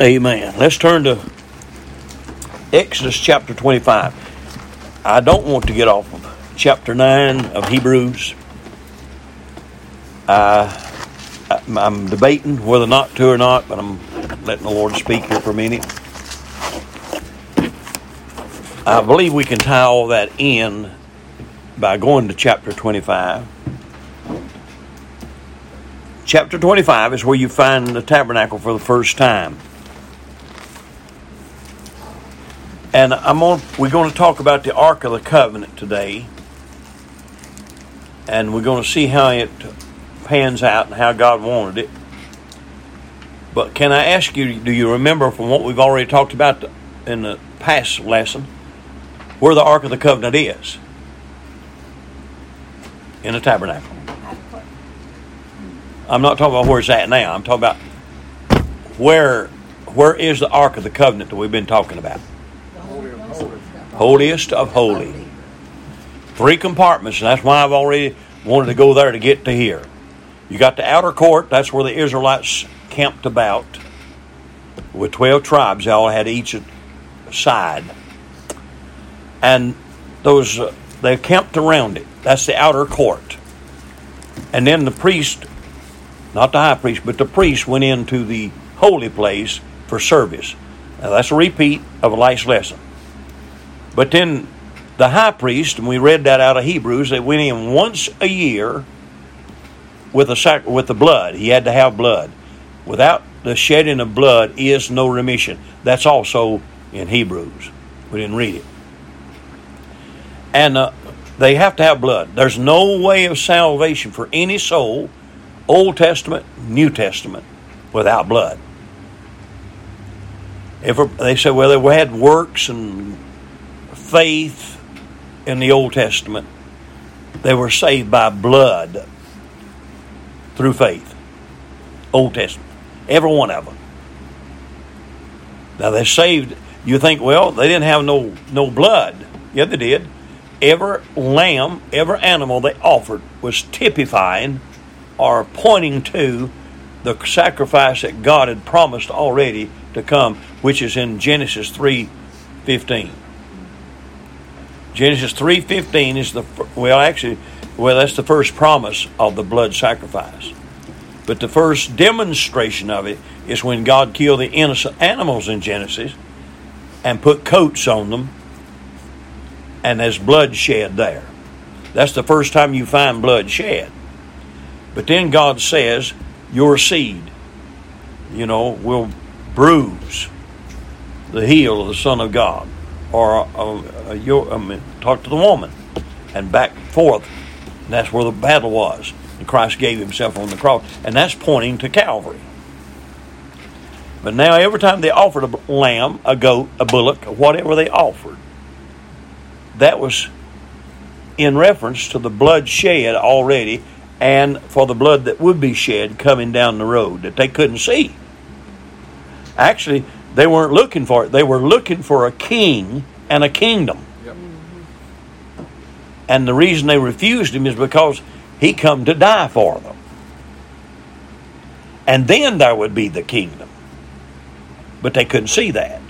Amen. Let's turn to Exodus chapter 25. I don't want to get off of chapter 9 of Hebrews. Uh, I'm debating whether or not to or not, but I'm letting the Lord speak here for a minute. I believe we can tie all that in by going to chapter 25. Chapter 25 is where you find the tabernacle for the first time. And I'm on, we're going to talk about the Ark of the Covenant today. And we're going to see how it pans out and how God wanted it. But can I ask you, do you remember from what we've already talked about in the past lesson, where the Ark of the Covenant is? In the tabernacle. I'm not talking about where it's at now. I'm talking about where where is the Ark of the Covenant that we've been talking about? Holiest of holy. Three compartments, and that's why I've already wanted to go there to get to here. You got the outer court, that's where the Israelites camped about with 12 tribes. They all had each side. And those, uh, they camped around it. That's the outer court. And then the priest, not the high priest, but the priest went into the holy place for service. Now that's a repeat of a last lesson. But then the high priest, and we read that out of Hebrews, they went in once a year with a sac- with the blood. He had to have blood. Without the shedding of blood is no remission. That's also in Hebrews. We didn't read it. And uh, they have to have blood. There's no way of salvation for any soul, Old Testament, New Testament, without blood. Ever, they said, well, they had works and faith in the Old Testament. They were saved by blood through faith. Old Testament. Every one of them. Now they're saved. You think, well, they didn't have no no blood. Yeah, they did. Every lamb, every animal they offered was typifying or pointing to the sacrifice that God had promised already to come, which is in Genesis three fifteen. Genesis three fifteen is the well, actually, well, that's the first promise of the blood sacrifice. But the first demonstration of it is when God killed the innocent animals in Genesis and put coats on them, and there's blood shed there. That's the first time you find blood shed. But then God says, Your seed, you know, will bruise the heel of the Son of God. Or mean, talk to the woman and back forth. And that's where the battle was. And Christ gave himself on the cross. And that's pointing to Calvary. But now, every time they offered a lamb, a goat, a bullock, whatever they offered, that was in reference to the blood shed already and for the blood that would be shed coming down the road that they couldn't see. Actually, they weren't looking for it, they were looking for a king and a kingdom. Yep. And the reason they refused him is because he come to die for them. And then there would be the kingdom. But they couldn't see that.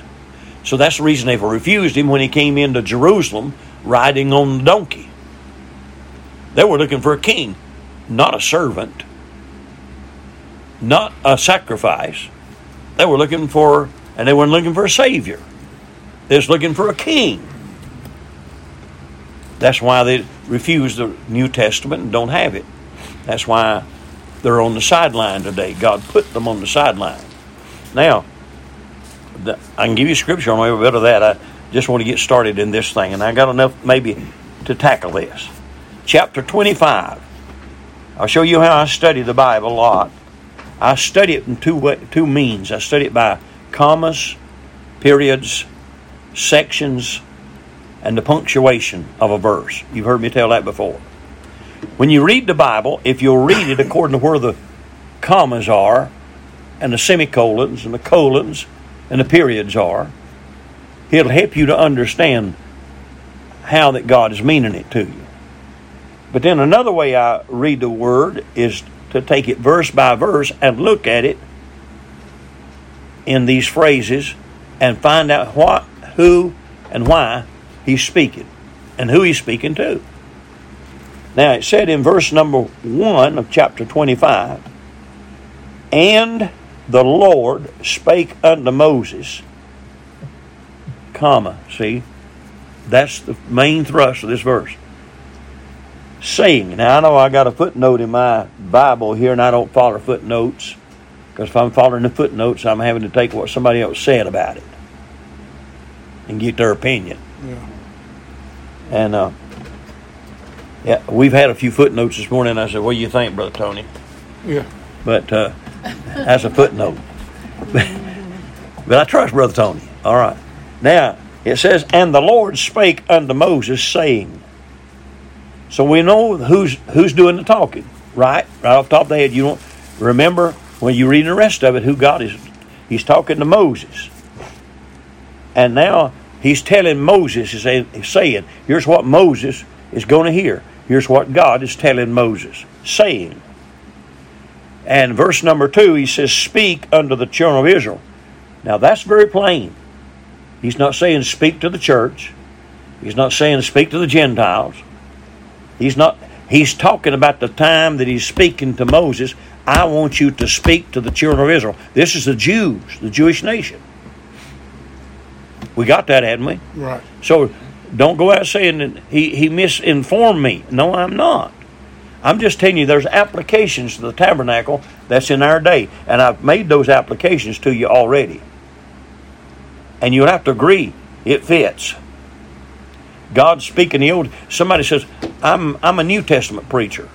So that's the reason they refused him when he came into Jerusalem riding on the donkey. They were looking for a king, not a servant, not a sacrifice. They were looking for, and they weren't looking for a savior. They was looking for a king. That's why they refuse the New Testament and don't have it. That's why they're on the sideline today. God put them on the sideline. Now, the, I can give you scripture on every bit of that. I just want to get started in this thing, and I got enough maybe to tackle this. Chapter 25. I'll show you how I study the Bible a lot. I study it in two two means. I study it by commas, periods, sections, and the punctuation of a verse. You've heard me tell that before. When you read the Bible, if you'll read it according to where the commas are, and the semicolons, and the colons, and the periods are, it'll help you to understand how that God is meaning it to you. But then another way I read the Word is to take it verse by verse and look at it in these phrases and find out what, who, and why he's speaking and who he's speaking to. Now, it said in verse number 1 of chapter 25, And the Lord spake unto Moses, comma, see, that's the main thrust of this verse. Saying, now I know I got a footnote in my Bible here and I don't follow footnotes because if I'm following the footnotes, I'm having to take what somebody else said about it and get their opinion. Yeah. And uh, yeah, we've had a few footnotes this morning. I said, "What do you think, Brother Tony?" Yeah. But uh, that's a footnote. but I trust Brother Tony. All right. Now it says, "And the Lord spake unto Moses, saying." So we know who's who's doing the talking, right? Right off the top of the head, you don't remember when you read the rest of it who God is. He's talking to Moses, and now he's telling Moses, he's saying, here's what Moses is going to hear. Here's what God is telling Moses, saying. And verse number two, he says, Speak unto the children of Israel. Now that's very plain. He's not saying speak to the church. He's not saying speak to the Gentiles. He's not he's talking about the time that he's speaking to Moses. I want you to speak to the children of Israel. This is the Jews, the Jewish nation. We got that, hadn't we? Right. So don't go out saying that he, he misinformed me. No, I'm not. I'm just telling you there's applications to the tabernacle that's in our day. And I've made those applications to you already. And you'll have to agree it fits. God speaking the old somebody says, I'm I'm a New Testament preacher.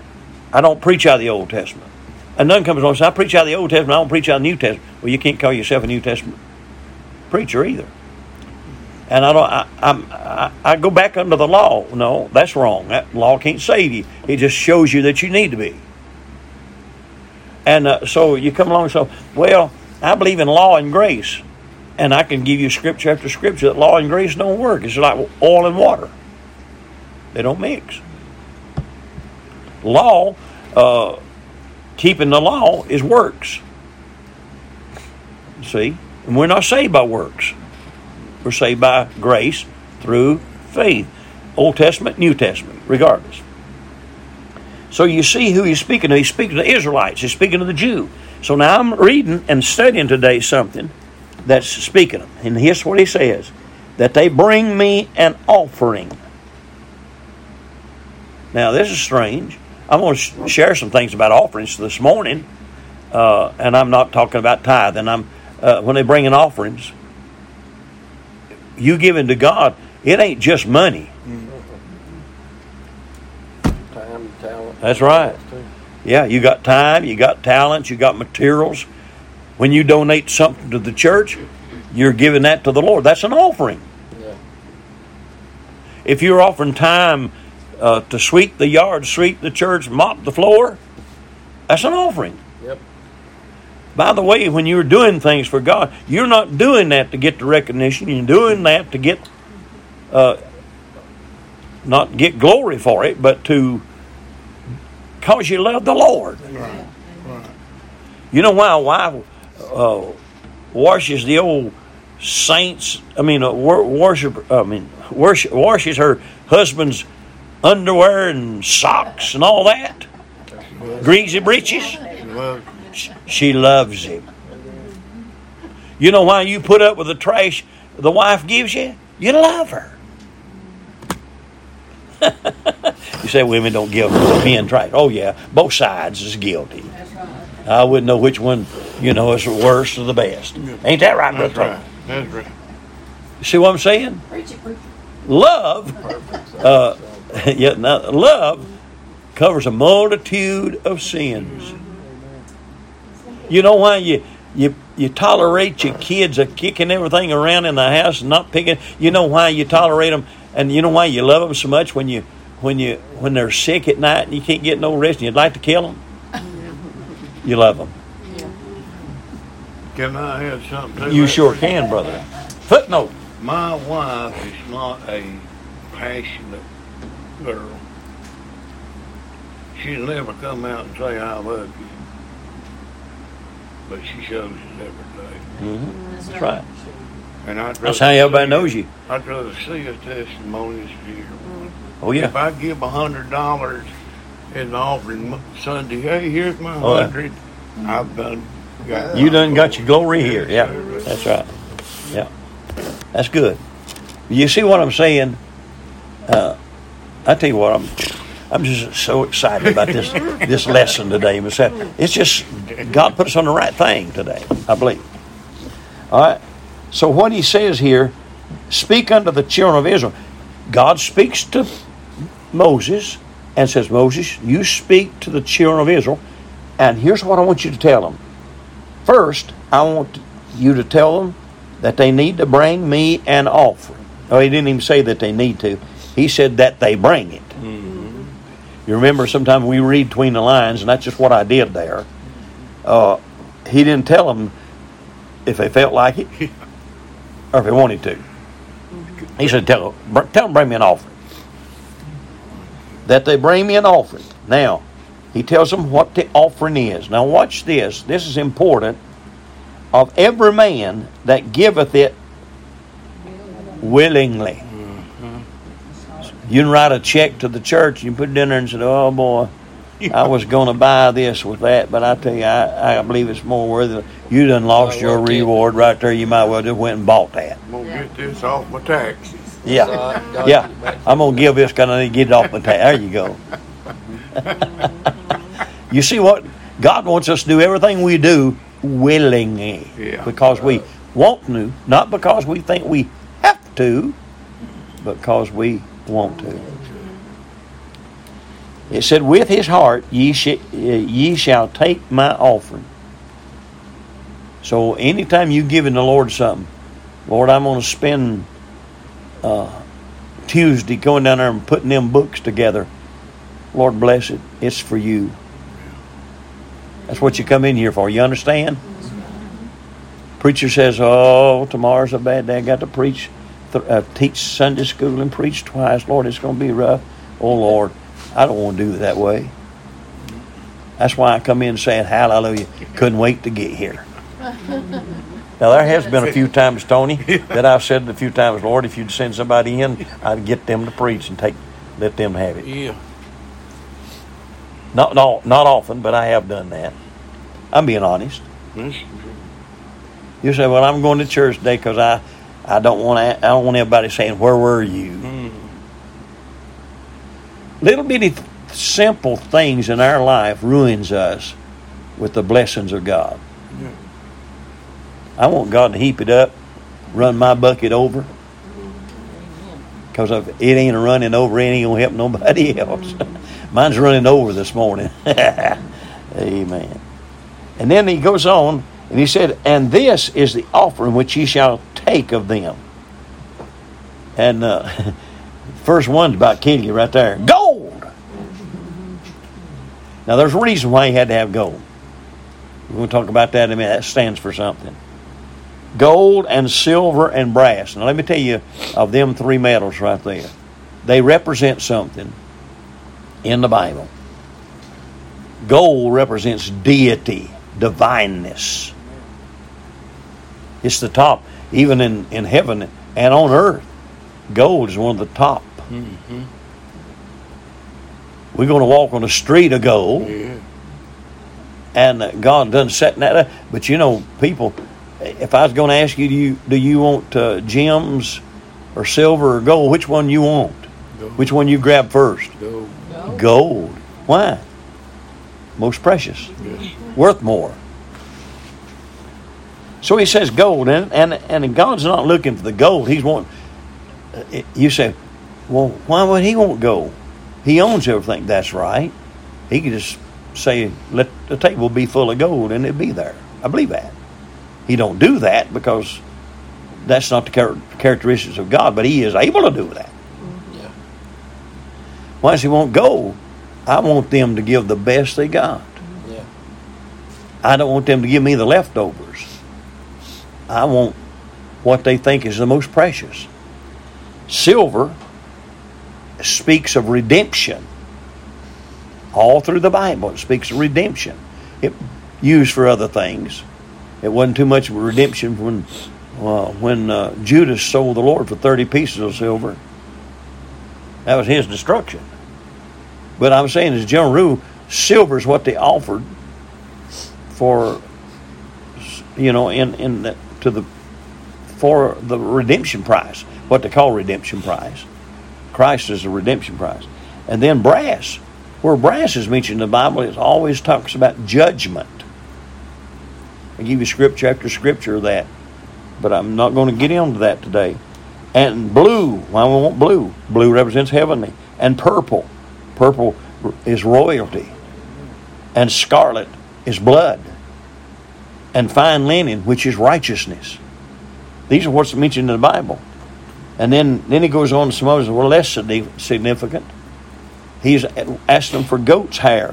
I don't preach out of the Old Testament. And none comes along and says, I preach out of the Old Testament, I don't preach out of the New Testament. Well, you can't call yourself a New Testament preacher either. And I don't. I, I, I go back under the law. No, that's wrong. That law can't save you. It just shows you that you need to be. And uh, so you come along and say, "Well, I believe in law and grace," and I can give you scripture after scripture that law and grace don't work. It's like oil and water; they don't mix. Law, uh, keeping the law is works. See, and we're not saved by works. We're saved by grace through faith. Old Testament, New Testament, regardless. So you see who he's speaking to. He's speaking to the Israelites. He's speaking to the Jew. So now I'm reading and studying today something that's speaking of. And here's what he says. That they bring me an offering. Now this is strange. I'm going to share some things about offerings this morning. Uh, and I'm not talking about tithing. I'm uh, when they bring in offerings, you giving to God, it ain't just money. Time, talent. That's right. Yeah, you got time, you got talents, you got materials. When you donate something to the church, you're giving that to the Lord. That's an offering. Yeah. If you're offering time uh, to sweep the yard, sweep the church, mop the floor, that's an offering. Yep. By the way, when you're doing things for God, you're not doing that to get the recognition. You're doing that to get, uh, not get glory for it, but to, cause you love the Lord. Right. Right. You know why a wife uh, washes the old saints? I mean, uh, wor- worship. I mean, worship, washes her husband's underwear and socks and all that, greasy breeches. Well, She loves him. You know why you put up with the trash the wife gives you? You love her. you say women don't give men trash. Oh yeah, both sides is guilty. I wouldn't know which one, you know, is the worst or the best. Ain't that right, that's brother? right. That's right. You See what I'm saying? Preach it, preach Love, uh, yeah, now, love covers a multitude of sins. You know why you you you tolerate your kids are kicking everything around in the house and not picking. You know why you tolerate them, and you know why you love them so much when you when you when they're sick at night and you can't get no rest and you'd like to kill them. You love them. Can I add something to You sure can, brother. Footnote. My wife is not a passionate girl. She'll never come out and say I love you. But she shows it every day. That's right. And I'd That's how everybody see- knows you. I'd rather see a testimony this year. Mm-hmm. Oh yeah. If. I give a hundred dollars in the offering Mo- Sunday, hey, here's my Oh, yeah. hundred. I've done. Got You done got your glory here. Yeah. That's right. Yeah. That's good. You see what I'm saying? Uh, I tell you what, I'm I'm just so excited about this this lesson today. It's just God put us on the right thing today, I believe. All right. So what he says here, speak unto the children of Israel. God speaks to Moses and says, Moses, you speak to the children of Israel, and here's what I want you to tell them. First, I want you to tell them that they need to bring me an offering. Oh, he didn't even say that they need to. He said that they bring it. You remember sometimes we read between the lines, and that's just what I did there. Uh, he didn't tell them if they felt like it or if they wanted to. He said, tell, br- tell them bring me an offering. That they bring me an offering. Now, he tells them what the offering is. Now, watch this. This is important. Of every man that giveth it willingly. You can write a check to the church, you put it in there and say, oh boy, I was going to buy this with that, but I tell you, I, I believe it's more worth it. You done lost your reward right there. You might well just went and bought that. I'm gonna get this off my taxes. Yeah. God- God Yeah. you back. I'm going to give this because I need to get it off my tax. There you go. you see what? God wants us to do everything we do willingly. Yeah. Because we want to, not because we think we have to, but because we want to. It said, With his heart ye, sh- ye shall take my offering. So anytime you giving the Lord something, Lord, I'm going to spend uh, Tuesday going down there and putting them books together. Lord bless it. It's for you. That's what you come in here for. You understand? Preacher says, "Oh, tomorrow's a bad day. I got to preach, th- uh, teach Sunday school and preach twice. Lord, it's going to be rough. Oh Lord, I don't want to do it that way. That's why I come in saying Hallelujah. Couldn't wait to get here. Now there has been a few times, Tony, that I've said a few times, Lord, if you'd send somebody in, I'd get them to preach and take, let them have it. Yeah. Not, not, not often, but I have done that. I'm being honest. That's You say, "Well, I'm going to church today because I, I don't want I don't want everybody saying, where were you?" mm, Little bitty simple things in our life ruins us with the blessings of God. Yeah. I want God to heap it up, run my bucket over. Because if it ain't running over, it ain't gonna help nobody else. Mine's running over this morning. Amen. And then he goes on and he said, And this is the offering which ye shall take of them. And uh, first one's about Kenny right there. Gold! Now there's a reason why he had to have gold. We're going to talk about that in a minute. That stands for something. Gold and silver and brass. Now let me tell you of them three metals right there. They represent something in the Bible. Gold represents deity, divineness. It's the top, even in, in heaven and on earth. Gold is one of the top. mm-hmm. We're going to walk on the street of gold. Yeah. and uh, God doesn't set that up. But you know, people, if I was going to ask you, do you do you want uh, gems or silver or gold? Which one you want? Go. Which one you grab first? Go. Gold. Why? Most precious, Yes. worth more. So he says gold, and and and God's not looking for the gold. He's want. uh, You say, well, why would he want gold? He owns everything. That's right. He could just say, let the table be full of gold, and it'd be there. I believe that. He don't do that because that's not the char- characteristics of God, but he is able to do that. Yeah. Why does he want gold? I want them to give the best they got. Yeah. I don't want them to give me the leftovers. I want what they think is the most precious. Silver speaks of redemption. All through the Bible, it speaks of redemption. It used for other things. it wasn't too much of a redemption when uh, when uh, Judas sold the Lord for 30 pieces of silver. That was his destruction. But I'm saying, as general rule, silver is what they offered for, you know, in in the, to the for the redemption price, what they call redemption price. Christ is the redemption price, and then brass, where brass is mentioned in the Bible, it always talks about judgment. I give you scripture after scripture of that, but I'm not going to get into that today. And blue, why we want blue? Blue represents heavenly, and purple, purple is royalty, and scarlet is blood, and fine linen, which is righteousness. These are what's mentioned in the Bible. And then, then he goes on to some others that were less significant. He's asked them for goat's hair.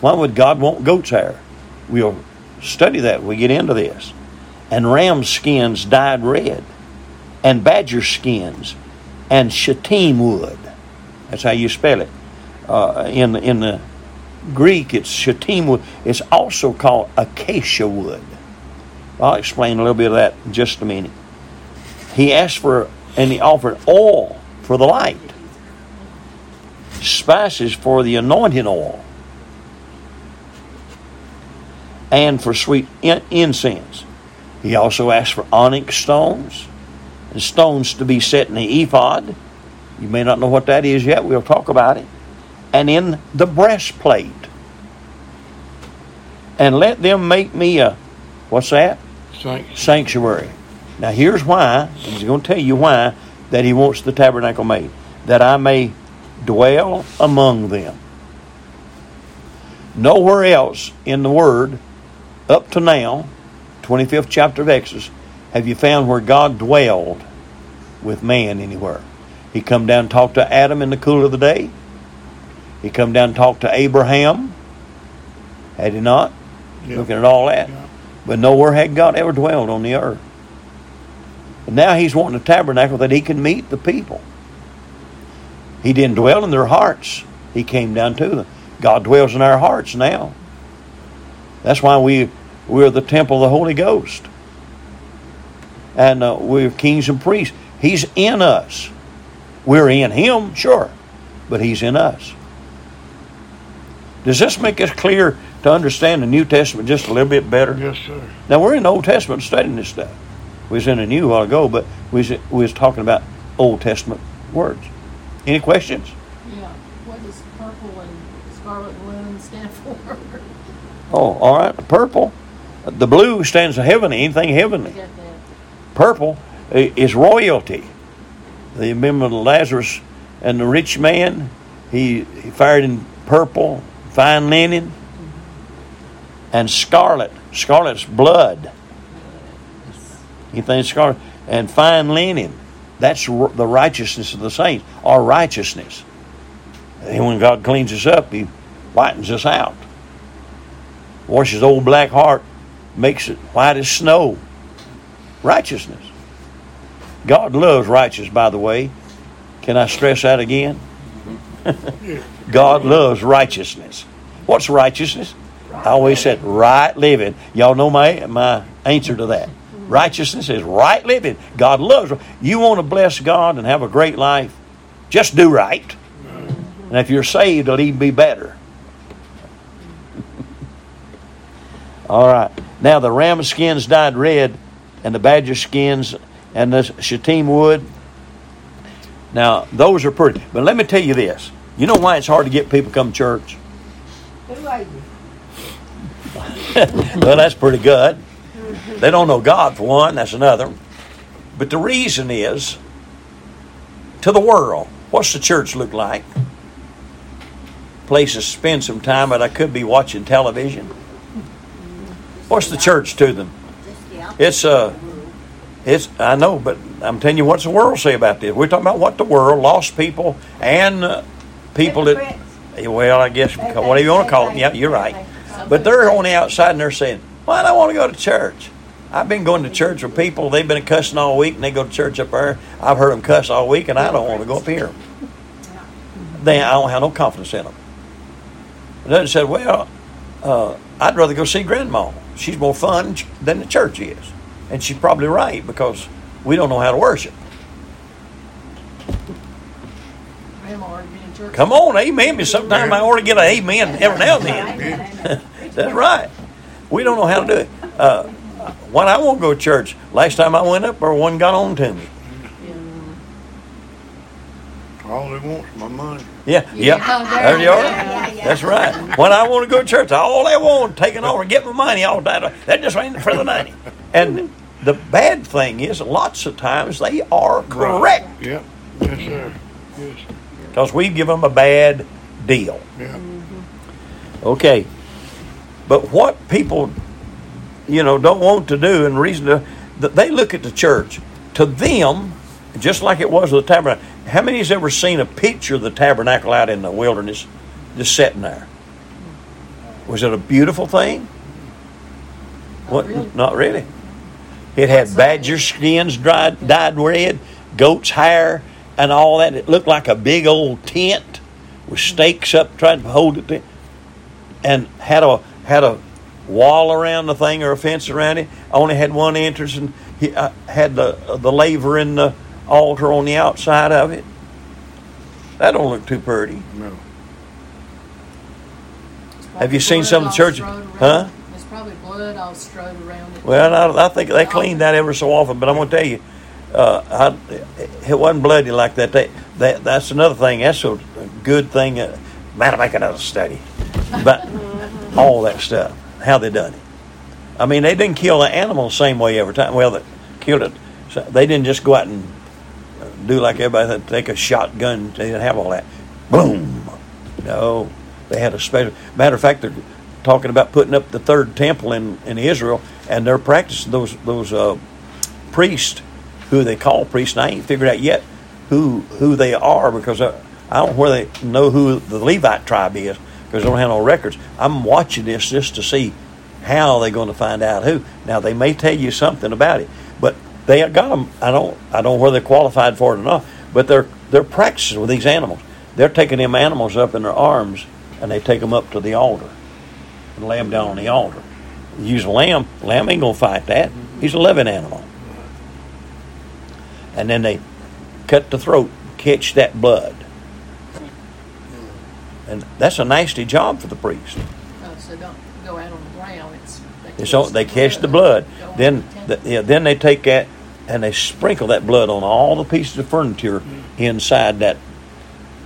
Why would God want goat's hair? We'll study that we get into this. And ram skins dyed red, and badger skins, and shittim wood. That's how you spell it. Uh, in in the Greek, it's shittim wood. It's also called acacia wood. I'll explain a little bit of that in just a minute. He asked for and he offered oil for the light, spices for the anointing oil, and for sweet incense. He also asked for onyx stones and stones to be set in the ephod. You may not know what that is yet. We'll talk about it. And in the breastplate. And let them make me a, what's that? Sanctuary. Sanctuary. Now here's why. He's going to tell you why that he wants the tabernacle made. That I may dwell among them. Nowhere else in the Word up to now, 25th chapter of Exodus, have you found where God dwelled with man anywhere? He come down and talked to Adam in the cool of the day. He come down and talked to Abraham. Had he not? Yeah. Looking at all that. Yeah. But nowhere had God ever dwelled on the earth. And now he's wanting a tabernacle that he can meet the people. He didn't dwell in their hearts. He came down to them. God dwells in our hearts now. That's why we we're the temple of the Holy Ghost, and uh, we're kings and priests. He's in us. We're in Him, sure, but He's in us. Does this make us clear to understand the New Testament just a little bit better? Yes, sir. Now we're in the Old Testament studying this stuff. We was in the New a while ago, but we was, we was talking about Old Testament words. Any questions? Yeah, what does purple and scarlet and linen stand for? Oh, all right. Purple. The blue stands for heavenly. Anything I heavenly. that. Purple is royalty. You remember Lazarus and the rich man? He, he fired in purple, fine linen, and scarlet. Scarlet's blood. Anything scarlet. And fine linen. That's the righteousness of the saints, our righteousness. And when God cleans us up, He whitens us out. Washes old black heart, makes it white as snow. Righteousness. God loves righteous, by the way. Can I stress that again? God loves righteousness. What's righteousness? I always said right living. Y'all know my my answer to that. Righteousness is right living. God loves. You want to bless God and have a great life? Just do right. And if you're saved, it'll even be better. All right. Now the ram skins dyed red, and the badger skins, and the shittim wood. Now those are pretty. But let me tell you this. You know why it's hard to get people to come to church? Who are you? well, that's pretty good. They don't know God for one. That's another. But the reason is, to the world, what's the church look like? Place to spend some time, but I could be watching television. What's the church to them? It's uh, it's I know, but I'm telling you, what's the world say about this? We're talking about what the world, lost people, and uh, people that. Well, I guess whatever you want to call them. Yeah, you're right. But they're on the outside and they're saying, "Why do I want to go to church?" I've been going to church with people. They've been cussing all week, and they go to church up there. I've heard them cuss all week, and I don't want to go up here. They, I don't have no confidence in them. And then said, "Well, uh, I'd rather go see Grandma." she's more fun than the church is. And she's probably right because we don't know how to worship. Grandma ought to be in church. Come on, amen. me. Sometime I ought to get an amen every now and then. That's right. We don't know how to do it. Uh, when I won't go to church, last time I went up, or one got on to me. All they want's my money. Yeah, yeah. Yeah, There you are. yeah, yeah. That's right. When I want to go to church, all they want taking over, get my money, all that. That just ain't for the money. And the bad thing is, lots of times they are correct Yep. Yes, sir. Yes. Because we give them a bad deal. Yeah. Mm-hmm. Okay. But what people, you know, don't want to do and reason to, that they look at the church, to them, just like it was with the tabernacle. How many has ever seen a picture of the tabernacle out in the wilderness just sitting there? Was it a beautiful thing? What? really. Not really. It had badger skins dried, dyed red, goat's hair, and all that. It looked like a big old tent with stakes up trying to hold it there and had a had a wall around the thing or a fence around it. Only had one entrance, and he uh, had the the laver in the altar on the outside of it. That don't look too pretty. No. Have you seen some of the churches? around Huh? it. It's probably blood all strode around it. Well, I, I think they clean that every so often, but I'm going to tell you, uh, I, it wasn't bloody like that. They, that. That's another thing. That's a good thing. Uh, I make another study, but all that stuff, how they done it. I mean, they didn't kill the animal the same way every time. Well, they killed it. So they didn't just go out and uh, do like everybody that take a shotgun. They didn't have all that. Boom. No, they had a special. Matter of fact, they're talking about putting up the third temple in, in Israel, and they're practicing those those uh, priests, who they call priests. And I ain't figured out yet who who they are because I, I don't where they know who the Levite tribe is because they don't have no records. I'm watching this just to see how they're going to find out who. Now they may tell you something about it, but they got them. I don't I don't know whether they're qualified for it or not, but they're they're practicing with these animals. They're taking them animals up in their arms and they take them up to the altar and lay them down on the altar. Use a lamb. Lamb ain't gonna fight that. He's a living animal. And then they cut the throat, catch that blood. And that's a nasty job for the priest. Oh, so don't go out on the ground. It's they all, they catch the blood. Then, the the, yeah, then they take that and they sprinkle that blood on all the pieces of furniture mm-hmm. inside that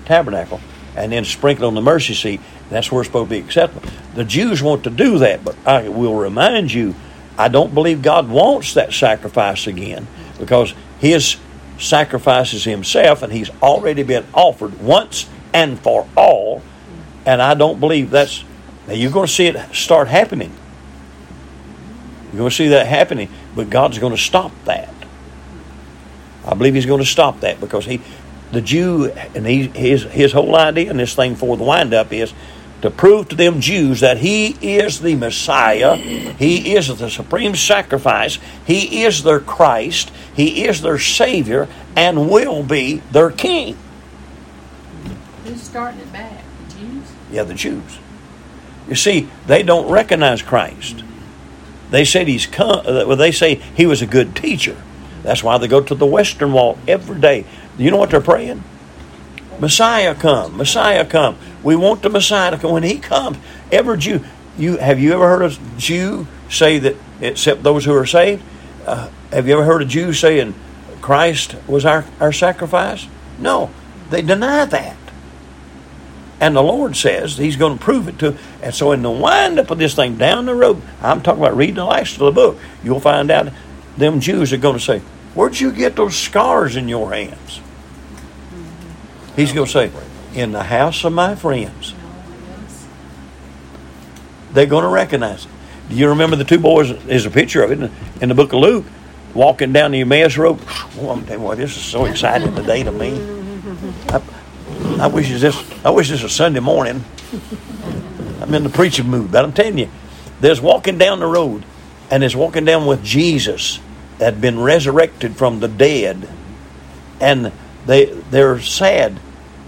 tabernacle, and then sprinkle on the mercy seat. That's where it's supposed to be acceptable. The Jews want to do that, but I will remind you, I don't believe God wants that sacrifice again mm-hmm. because His sacrifice is Himself, and He's already been offered once and for all. And I don't believe that's. Now you're going to see it start happening. You're going to see that happening, but God's going to stop that. I believe He's going to stop that because He, the Jew, and he, his his whole idea in this thing for the windup is to prove to them Jews that He is the Messiah, He is the supreme sacrifice, He is their Christ, He is their Savior, and will be their King. Who's starting it back? The Jews? Yeah, the Jews. You see, they don't recognize Christ. They said he's come. uh, Well, they say he was a good teacher. That's why they go to the Western Wall every day. You know what they're praying? Messiah come, Messiah come. We want the Messiah to come. When He comes, every Jew. You have you ever heard a Jew say that except those who are saved? Uh, have you ever heard a Jew saying Christ was our, our sacrifice? No, they deny that. And the Lord says He's going to prove it to. And so, in the wind up of this thing down the road, I'm talking about reading the last of the book. You'll find out them Jews are going to say, "Where'd you get those scars in your hands?" He's going to say, "In the house of my friends." They're going to recognize it. Do you remember the two boys? There's a picture of it in the, book of Luke, walking down the Emmaus Road. Well, I'm telling you this is so exciting today to me. I, I wish this. I wish this was Sunday morning. I'm in the preaching mood, but I'm telling you, there's walking down the road, and there's walking down with Jesus that had been resurrected from the dead, and they they're sad,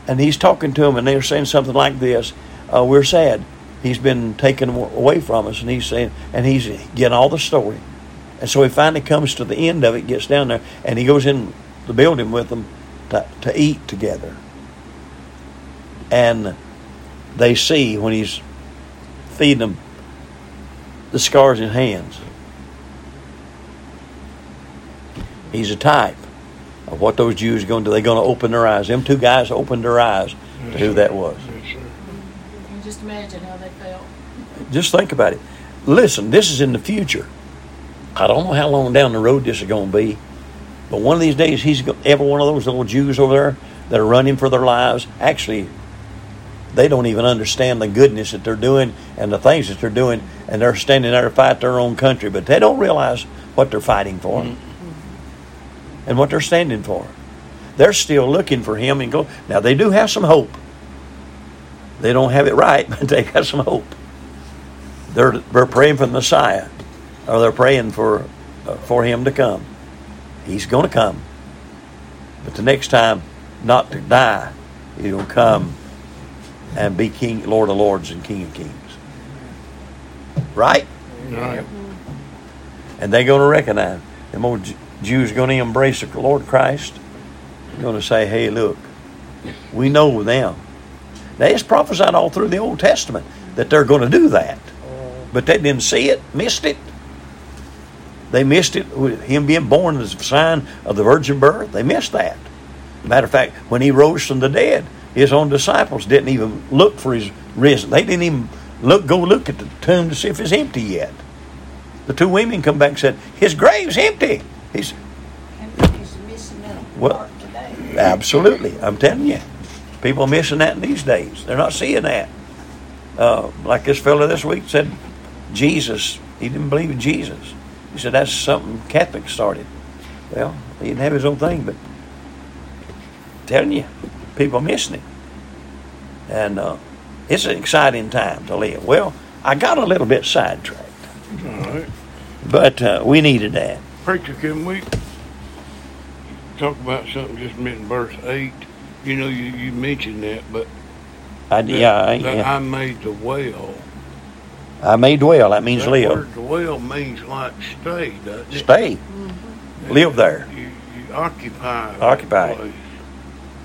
and he's talking to them, and they're saying something like this: uh, "We're sad." he's been taken away from us, and he's saying, and he's getting all the story. And so he finally comes to the end of it, gets down there, and he goes in the building with them to, to eat together. And they see when he's feeding them the scars in hands. He's a type of what those Jews are going to do. They're going to open their eyes. Them two guys opened their eyes to who that was. Yes. And just imagine how they felt. Just think about it. Listen, this is in the future. I don't know how long down the road this is going to be, but one of these days, he's go- every one of those little Jews over there that are running for their lives. Actually, they don't even understand the goodness that they're doing and the things that they're doing, and they're standing there to fight their own country, but they don't realize what they're fighting for mm-hmm. And what they're standing for. They're still looking for him and go. Now they do have some hope. They don't have it right, but they got some hope. They're they're praying for the Messiah, or they're praying for uh, for him to come. He's going to come, but the next time, not to die, he'll come and be King, Lord of Lords, and King of Kings. Right? Right. and they're going to recognize them old Ju- Jews are going to embrace the Lord Christ. They're going to say, "Hey, look, we know them." Now it's prophesied all through the Old Testament that they're going to do that, but they didn't see it, missed it. They missed it with him being born as a sign of the virgin birth. They missed that. Matter of fact, when he rose from the dead, his own disciples didn't even look for his risen. They didn't even look go look at the tomb to see if it's empty yet. The two women come back and said, "His grave's empty." He's And it's missing out Well- today. absolutely. I'm telling you, people are missing that in these days. They're not seeing that. Uh, like this fellow this week said, Jesus. He didn't believe in Jesus. He said that's something Catholics started. Well, he didn't have his own thing, but telling you, people are missing it, and uh, it's an exciting time to live. Well, I got a little bit sidetracked, All right. but uh, we needed that. Preacher, can we talk about something just in verse 8? You know, you, you mentioned that, but I, that, yeah, I, that yeah. I made the well. I may dwell. That means that live. word dwell means like stay, doesn't it? Stay. Live there. You, you occupy. that Occupy. place.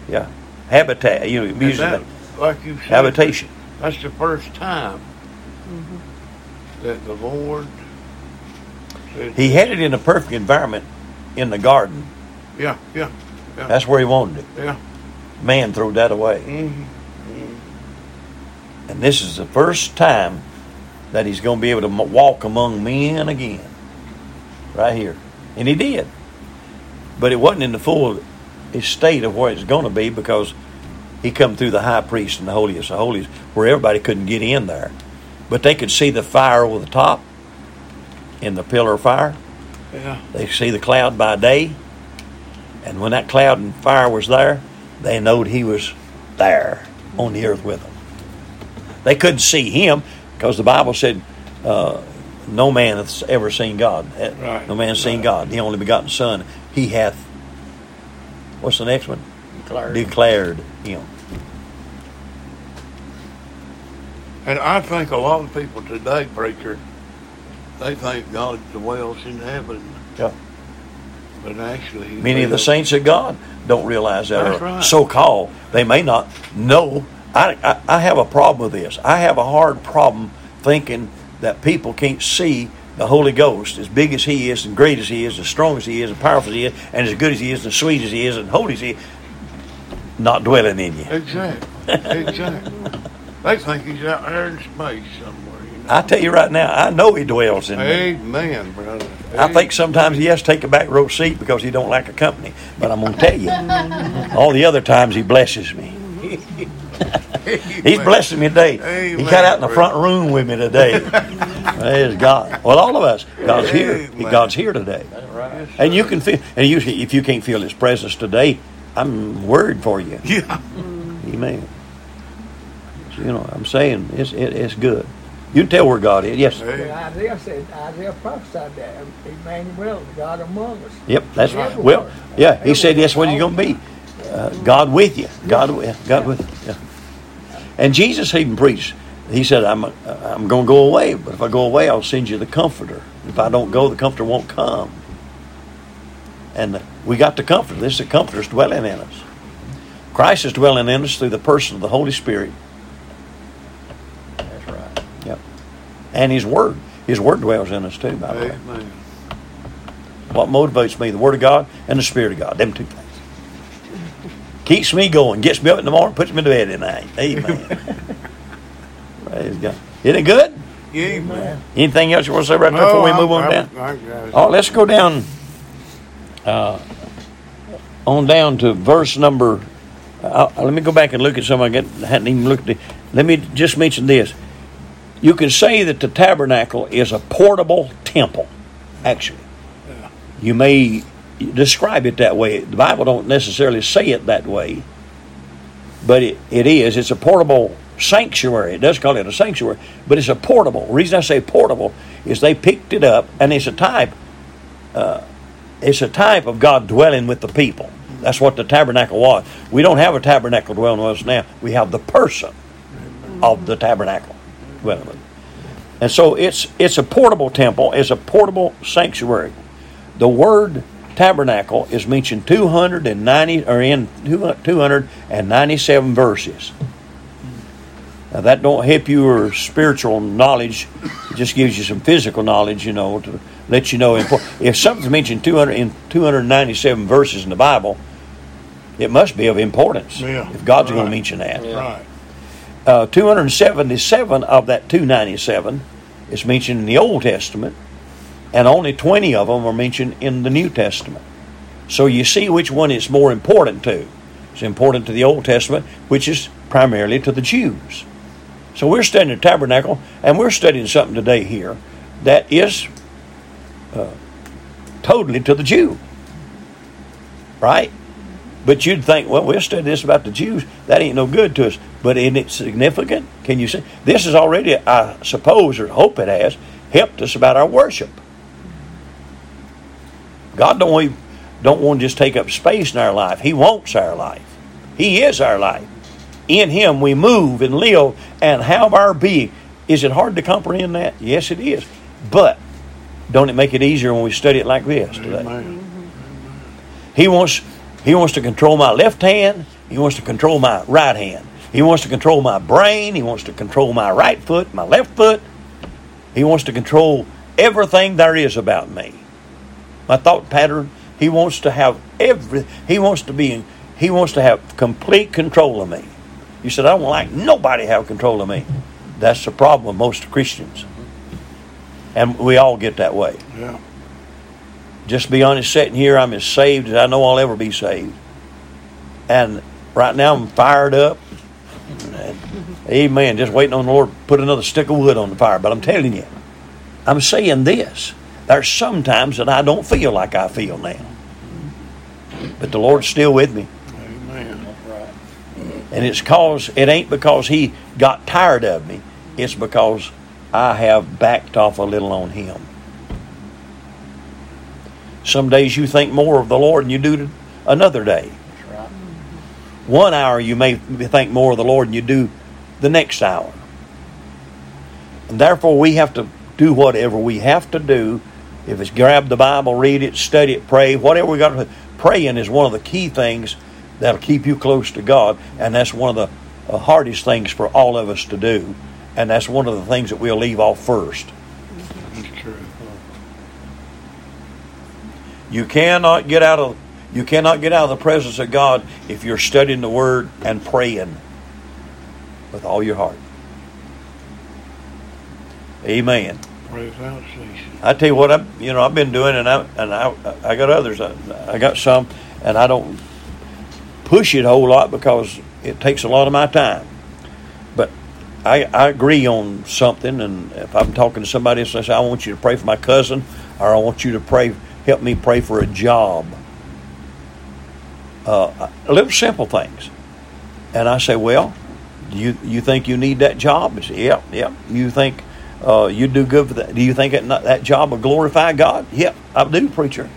Yeah. Habitat. You know, And using that, that. like you said, Habitation. That's the first time Mm-hmm. that the Lord said, He had it in a perfect environment in the garden. Yeah, yeah, yeah, That's where he wanted it. yeah. Man threw that away. hmm And this is the first time that he's going to be able to walk among men again. Right here. And he did. But it wasn't in the full state of where it's going to be because he come through the high priest and the holiest of holies where everybody couldn't get in there. But they could see the fire over the top in the pillar of fire. Yeah, They see the cloud by day. And when that cloud and fire was there, they knowed he was there on the earth with them. They couldn't see him because the Bible said, uh, no man hath ever seen God. Eh, Right. No man seen Right. God, the only begotten Son. He hath, what's the next one? Declared. Declared him. and I think a lot of people today, preacher, they thank God the dwells in heaven, Yeah. but actually, Many of the saints of God don't realize that, That's or right. so called. They may not know. I, I, I have a problem with this. I have a hard problem thinking that people can't see the Holy Ghost as big as He is, and great as He is, as strong as He is, and powerful as He is, and as good as He is, and sweet as He is, and holy as He is, not dwelling in you. Exactly, exactly. they think He's out there in space somewhere. I tell you right now, I know He dwells in me. Amen, brother. I think sometimes he has to take a back row seat because he don't like a company. But I'm going to tell you, all the other times he blesses me. He's blessing me today. He got out in the front room with me today. Praise God. Well, all of us. God's here. Amen. God's here today. And you can feel. And you, if you can't feel His presence today, I'm worried for you. Yeah, Amen. So, you know, I'm saying it's it, it's good. You can tell where God is. Yes. Hey, Isaiah said, Isaiah prophesied that Emmanuel, God among us. Yep, that's Right. well. Yeah, he said that's what you're going to be. Uh, God with you. God with God with you. Yeah. And Jesus even preached. He said, I'm, I'm going to go away, but if I go away, I'll send you the Comforter. If I don't go, the Comforter won't come. And we got the Comforter. This is the Comforter's dwelling in us. Christ is dwelling in us through the person of the Holy Spirit. That's right. Yep. And His Word. His Word dwells in us too, by the way. Amen. What motivates me? The Word of God and the Spirit of God. Them two things. Keeps me going, gets me up in the morning, puts me to bed at night. Amen. Praise God. Isn't it good? Amen. Anything else you want to say right there before we move on down? I, I got it. Oh, let's go down. Uh, on down to verse number. Uh, let me go back and look at some. I hadn't even looked at. Let me just mention this. You can say that the tabernacle is a portable temple. Actually, you may describe it that way. The Bible don't necessarily say it that way, but it, it is. It's a portable sanctuary. It does call it a sanctuary, but it's a portable. The reason I say portable is they picked it up, and it's a type. Uh, it's a type of God dwelling with the people. That's what the tabernacle was. We don't have a tabernacle dwelling with us now. We have the person of the tabernacle us. And so it's it's a portable temple. It's a portable sanctuary. The word tabernacle is mentioned 290 or in 297 verses. Now that don't help your spiritual knowledge. It just gives you some physical knowledge, you know, to let you know. If something's mentioned 200 in 297 verses in the Bible, it must be of importance. Yeah, if God's going to mention that. Right. Uh, 277 of that 297 is mentioned in the Old Testament, and only 20 of them are mentioned in the New Testament. So you see which one is more important to. It's important to the Old Testament, which is primarily to the Jews. So we're studying the tabernacle, and we're studying something today here that is uh, totally to the Jew. Right? But you'd think, well, we'll study this about the Jews. That ain't no good to us. But isn't it significant? Can you see? This is already, I suppose, or hope it has, helped us about our worship. God don't want, don't want to just take up space in our life. He wants our life. He is our life. In Him we move and live and have our being. Is it hard to comprehend that? Yes, it is. But don't it make it easier when we study it like this today? Amen. He wants he wants to control my left hand. He wants to control my right hand. He wants to control my brain. He wants to control my right foot, my left foot. He wants to control everything there is about me. My thought pattern. He wants to have every. He wants to be. He wants to have complete control of me. You said I don't like nobody have control of me. That's the problem with most Christians, and we all get that way Yeah. Just be honest, sitting here, I'm as saved as I know I'll ever be saved. And right now I'm fired up. Amen. Just waiting on the Lord to put another stick of wood on the fire. But I'm telling you, I'm saying this. There's sometimes that I don't feel like I feel now. But the Lord's still with me. Amen. Right. And it's cause it ain't because he got tired of me. It's because I have backed off a little on him. Some days you think more of the Lord than you do another day. One hour you may think more of the Lord than you do the next hour. And therefore we have to do whatever we have to do. If it's grab the Bible, read it, study it, pray, whatever we got to. Praying is one of the key things that'll keep you close to God, and that's one of the uh, hardest things for all of us to do. And that's one of the things that we'll leave off first. That's true. You cannot get out of you cannot get out of the presence of God if you're studying the Word and praying with all your heart. Amen. Praise out ceasing. I tell you what, I you know I've been doing, and I and I I got others. I, I got some, and I don't push it a whole lot because it takes a lot of my time. But I I agree on something, and if I'm talking to somebody else, I say I want you to pray for my cousin, or I want you to pray help me pray for a job. Uh, little simple things, and I say, well, you you think you need that job? They say, yeah, yeah. You think uh, you do good for that? Do you think that that job will glorify God? Yep, I do, preacher.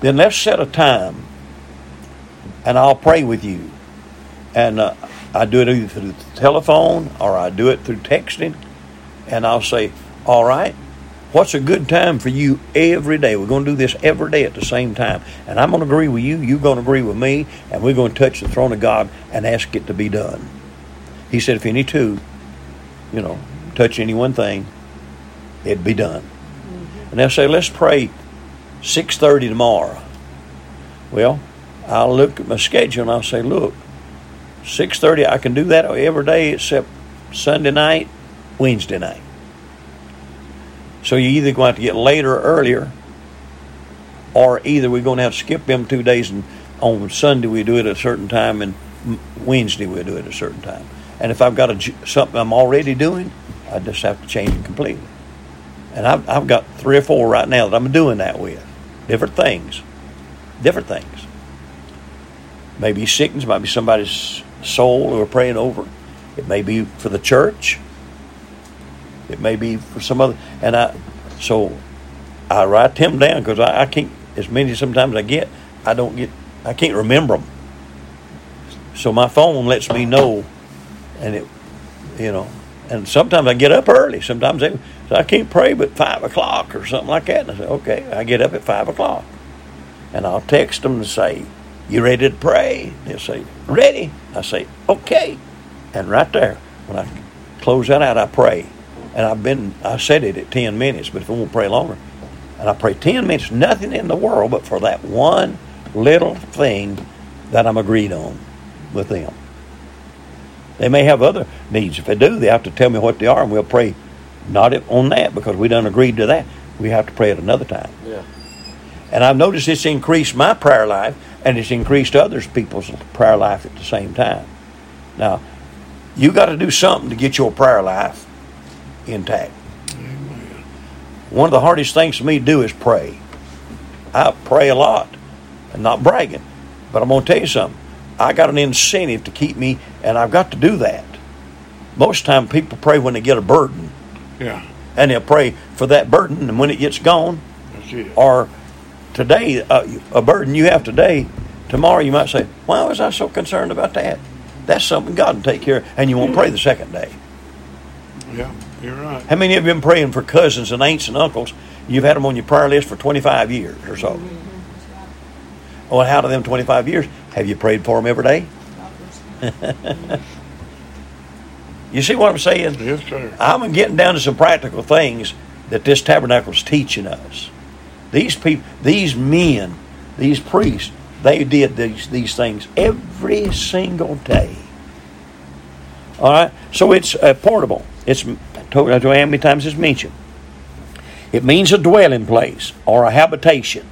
Then let's set a time, and I'll pray with you. And uh, I do it either through the telephone or I do it through texting, and I'll say, "All right, what's a good time for you every day? We're going to do this every day at the same time, and I'm going to agree with you. You're going to agree with me, and we're going to touch the throne of God and ask it to be done." He said, "If any two, you know, touch any one thing, it'd be done." Mm-hmm. And they'll say, "Let's pray 6:30 tomorrow." Well, I'll look at my schedule and I'll say, "Look." 6.30 i can do that every day except sunday night wednesday night so you're either going to have to get later or earlier or either we're going to have to skip them two days and on sunday we do it at a certain time and wednesday we do it at a certain time. And if i've got a, something i'm already doing i just have to change it completely. And I've, I've got three or four right now that i'm doing that with. Different things. Different things. Maybe sickness might be somebody's soul we're praying over. It may be for the church. It may be for some other. And I, so I write them down because I, I can't, as many sometimes I get, I don't get, I can't remember them. So my phone lets me know, and it, you know, and sometimes I get up early. Sometimes they, so I can't pray but five o'clock or something like that. And I say, okay, I get up at five o'clock, and I'll text them to say, you ready to pray? They'll say, Ready. I say, Okay. And right there, when I close that out, I pray. And I've been, I said it at 10 minutes, but if I won't pray longer, and I pray 10 minutes, nothing in the world but for that one little thing that I'm agreed on with them. They may have other needs. If they do, they have to tell me what they are, and we'll pray not on that because we done agreed to that. We have to pray at another time. Yeah. And I've noticed it's increased my prayer life and it's increased others people's prayer life at the same time. Now, you got to do something to get your prayer life intact. Amen. One of the hardest things for me to do is pray. I pray a lot, and not bragging, but I'm going to tell you something. I got an incentive to keep me, and I've got to do that. Most time, people pray when they get a burden, Yeah, and they'll pray for that burden, and when it gets gone, it. or today uh, a burden you have today tomorrow you might say why was i so concerned about that that's something god can take care of and you won't pray the second day Yeah, you're right. how many of you have been praying for cousins and aunts and uncles you've had them on your prayer list for 25 years or so well how of them 25 years have you prayed for them every day you see what i'm saying Yes, sir. I'm getting down to some practical things that this tabernacle is teaching us. These people, these men, these priests, they did these these things every single day. All right, so it's uh, portable. It's told how many times it's mentioned. It means a dwelling place or a habitation.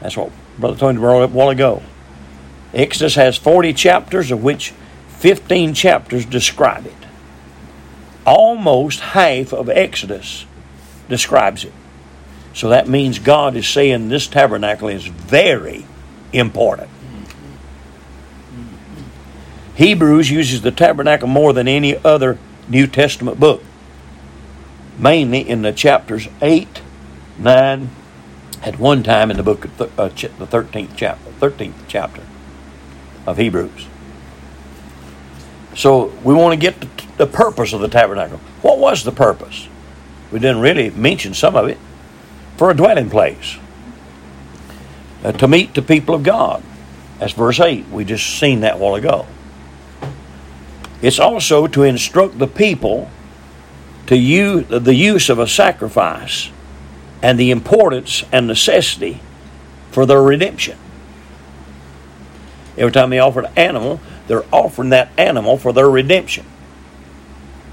That's what Brother Tony brought up a while ago. Exodus has 40 chapters, of which 15 chapters describe it almost half of Exodus describes it. So that means God is saying this tabernacle is very important. Hebrews uses the tabernacle more than any other New Testament book, mainly in the chapters 8, 9, at one time in the book of th- uh, ch- the 13th chapter, 13th chapter of Hebrews. So we want to get the, the purpose of the tabernacle. What was the purpose? We didn't really mention some of it. For a dwelling place. Uh, to meet the people of God. That's verse 8. We just seen that while ago. It's also to instruct the people to use the use of a sacrifice and the importance and necessity for their redemption. Every time they offer an animal, they're offering that animal for their redemption.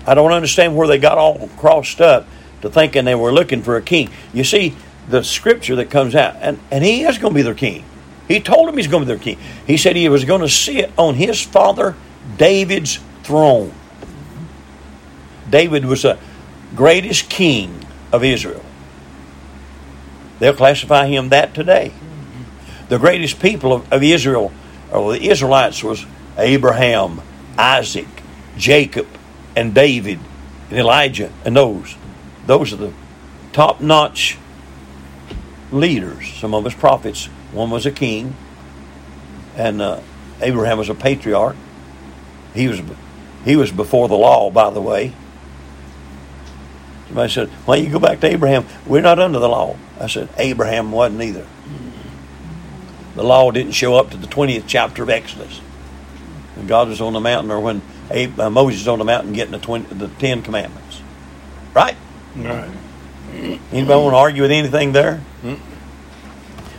I don't understand where they got all crossed up to thinking they were looking for a king. You see, the scripture that comes out, and, and he is going to be their king. He told them he's going to be their king. He said he was going to sit on his father David's throne. David was the greatest king of Israel. They'll classify him that today. The greatest people of, of Israel, or the Israelites, was Abraham, Isaac, Jacob, and David, and Elijah, and those. Those are the top notch leaders. Some of us prophets. One was a king, and uh, Abraham was a patriarch. He was He was before the law, by the way. Somebody said, Why you go back to Abraham? We're not under the law. I said, Abraham wasn't either. The law didn't show up to the 20th chapter of Exodus. When God was on the mountain, or when uh, Moses was on the mountain getting the, 20, the Ten Commandments. Right? Right. Anybody want to argue with anything there?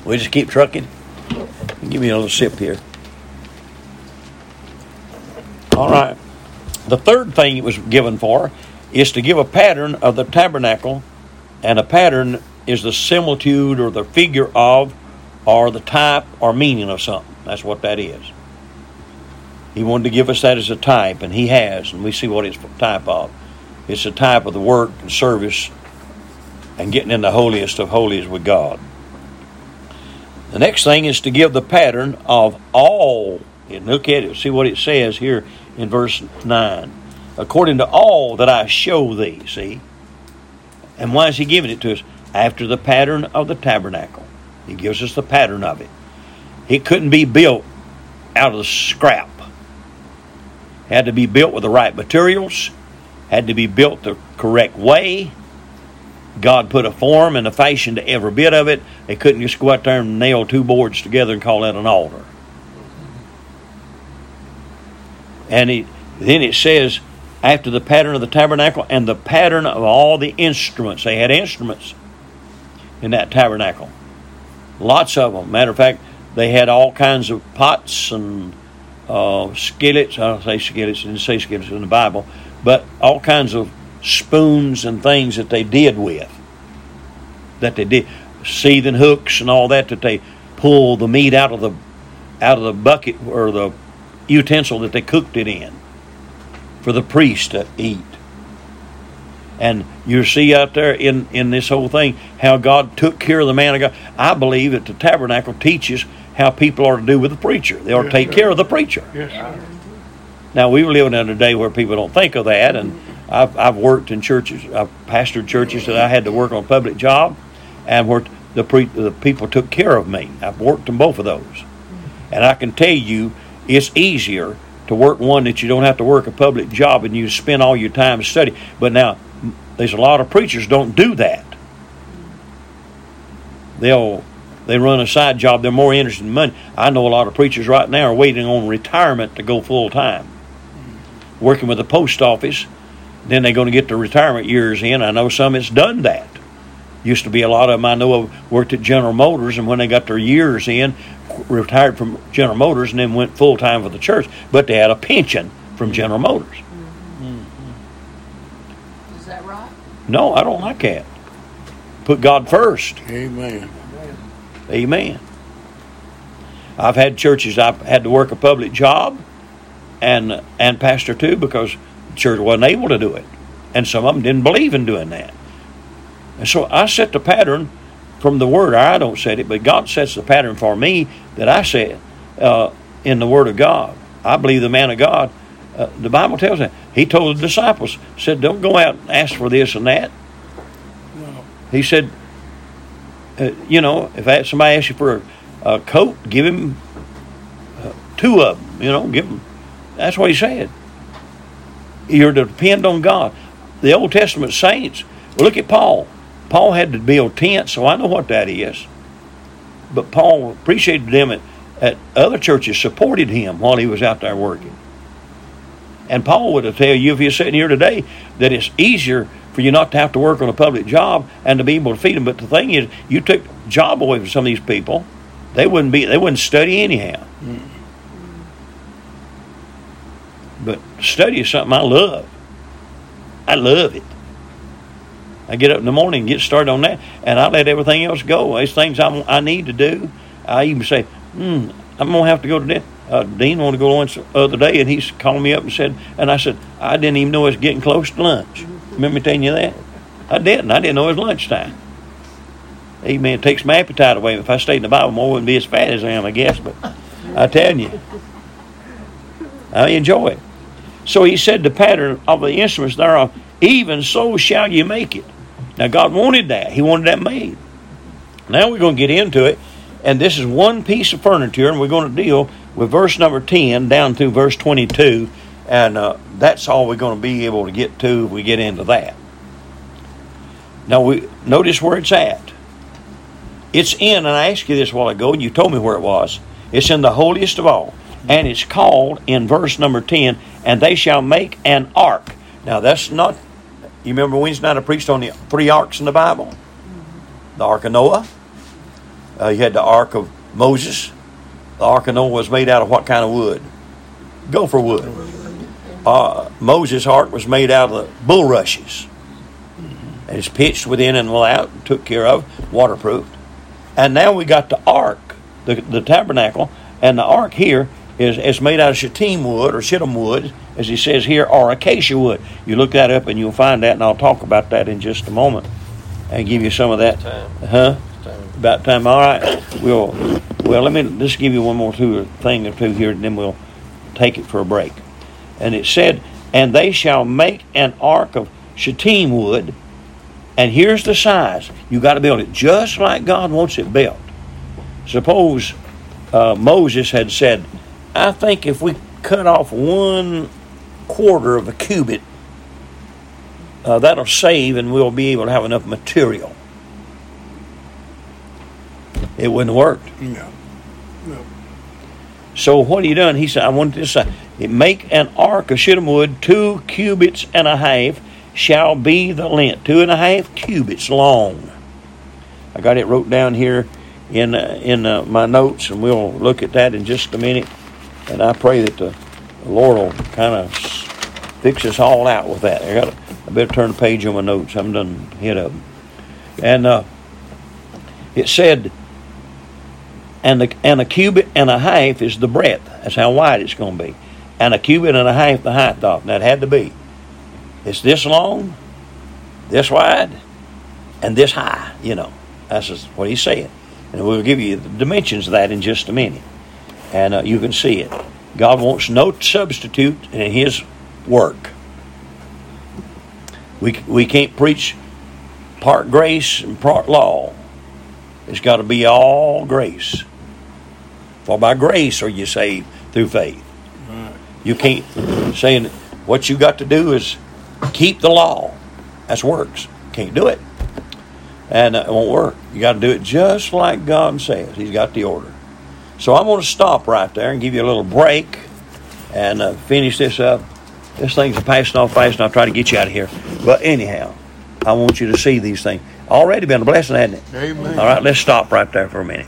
We just keep trucking. Give me a little sip here. All right. The third thing it was given for is to give a pattern of the tabernacle, and a pattern is the similitude or the figure of, or the type or meaning of something. That's what that is. He wanted to give us that as a type, and he has, and we see what it's type of. It's a type of the work and service and getting in the holiest of holies with God. The next thing is to give the pattern of all. And look at it, see what it says here in verse 9. According to all that I show thee, see? And why is he giving it to us? After the pattern of the tabernacle. He gives us the pattern of it. It couldn't be built out of scrap. Had to be built with the right materials, had to be built the correct way. God put a form and a fashion to every bit of it. They couldn't just go out there and nail two boards together and call that an altar. And it, then it says, after the pattern of the tabernacle and the pattern of all the instruments. They had instruments in that tabernacle. Lots of them. Matter of fact, they had all kinds of pots and uh, skillets. I don't say skillets, I didn't say skillets in the Bible, but all kinds of spoons and things that they did with. That they did seething hooks and all that that they pull the meat out of the out of the bucket or the utensil that they cooked it in for the priest to eat. And you see out there in, in this whole thing how God took care of the man of God. I believe that the tabernacle teaches how people are to do with the preacher. They are to take sir. care of the preacher. Yes, sir. Now we live in a day where people don't think of that, and I've, I've worked in churches, I've pastored churches that I had to work on a public job, and where the pre, the people took care of me. I've worked in both of those, and I can tell you, it's easier to work one that you don't have to work a public job and you spend all your time studying. But now, there's a lot of preachers don't do that. They'll they run a side job. They're more interested in money. I know a lot of preachers right now are waiting on retirement to go full time working with the post office. Then they're going to get their retirement years in. I know some that's done that. Used to be a lot of them I know of worked at General Motors, and when they got their years in, retired from General Motors and then went full time for the church. But they had a pension from mm-hmm. General Motors. Mm-hmm. Is that right? No, I don't like that. Put God first. Amen. Amen. I've had churches I've had to work a public job and and pastor too because the church wasn't able to do it. And some of them didn't believe in doing that. And so I set the pattern from the word. I don't set it, but God sets the pattern for me that I set uh, in the word of God. I believe the man of God. Uh, the Bible tells that he told the disciples said, "Don't go out and ask for this and that." No. He said, uh, you know, if somebody asks you for a, a coat, give him uh, two of them. You know, give him. That's what he said. You're to depend on God. The Old Testament saints. Look at Paul. Paul had to build tents, so I know what that is. But Paul appreciated them at, at other churches, supported him while he was out there working. And Paul would have tell you if you're sitting here today that it's easier for you not to have to work on a public job and to be able to feed them. But the thing is, you took job away from some of these people, they wouldn't be they wouldn't study anyhow. But study is something I love. I love it. I get up in the morning and get started on that, and I let everything else go. There's things I'm, I need to do. I even say, hmm, I'm gonna have to go to that. Uh, Dean wanted to go lunch the other day, and he's called me up and said, and I said, I didn't even know it was getting close to lunch. Remember me telling you that? I didn't. I didn't know it was lunchtime. Amen. It takes my appetite away. If I stayed in the Bible more, I wouldn't be as fat as I am, I guess. But I tell you, I enjoy it. So he said, the pattern of the instruments thereof, even so shall you make it. Now God wanted that. He wanted that made. Now we're going to get into it, and this is one piece of furniture, and we're going to deal with verse number 10 down through verse 22, And uh, that's all we're going to be able to get to if we get into that. Now, we notice where it's at. It's in, and I asked you this a while ago, and you told me where it was. It's in the holiest of all. And it's called, in verse number 10, and they shall make an ark. Now, that's not, you remember Wednesday night I preached on the three arks in the Bible? The Ark of Noah. Uh, you had the Ark of Moses. The Ark of Noah was made out of what kind of wood? Gopher wood. Uh, Moses' ark was made out of the bulrushes. And it's pitched within and without, took care of, waterproofed. And now we got the ark, the, the tabernacle, and the ark here is, is made out of shittim wood or shittim wood, as he says here, or acacia wood. You look that up and you'll find that, and I'll talk about that in just a moment and give you some of that. Time. Huh? Time. About time. All right. We'll well. Let me just give you one more two thing or two here, and then we'll take it for a break. And it said, "And they shall make an ark of shittim wood." And here's the size. You got to build it just like God wants it built. Suppose uh, Moses had said, "I think if we cut off one quarter of a cubit, uh, that'll save, and we'll be able to have enough material." It wouldn't have worked. No. No. So what he done? He said, "I want this. Uh, make an ark of shittim wood, two cubits and a half shall be the length, two and a half cubits long." I got it wrote down here in uh, in uh, my notes, and we'll look at that in just a minute. And I pray that the, Lord will kind of fix us all out with that. I got. I better turn the page on my notes. I'm done hit up. Them. And uh, it said and the, and a cubit and a half is the breadth. That's how wide it's going to be. And a cubit and a half the height of. That had to be. It's this long, this wide, and this high. You know, that's what he's saying. And we'll give you the dimensions of that in just a minute, and uh, you can see it. God wants no substitute in His work. We we can't preach part grace and part law. It's got to be all grace. For by grace are you saved through faith. Right. You can't saying what you got to do is keep the law. That's works. Can't do it. And uh, it won't work. You got to do it just like God says. He's got the order. So I'm going to stop right there and give you a little break and uh, finish this up. This thing's a passing off fast, and I'll try to get you out of here. But anyhow, I want you to see these things. Already been a blessing, hasn't it? Amen. All right, let's stop right there for a minute.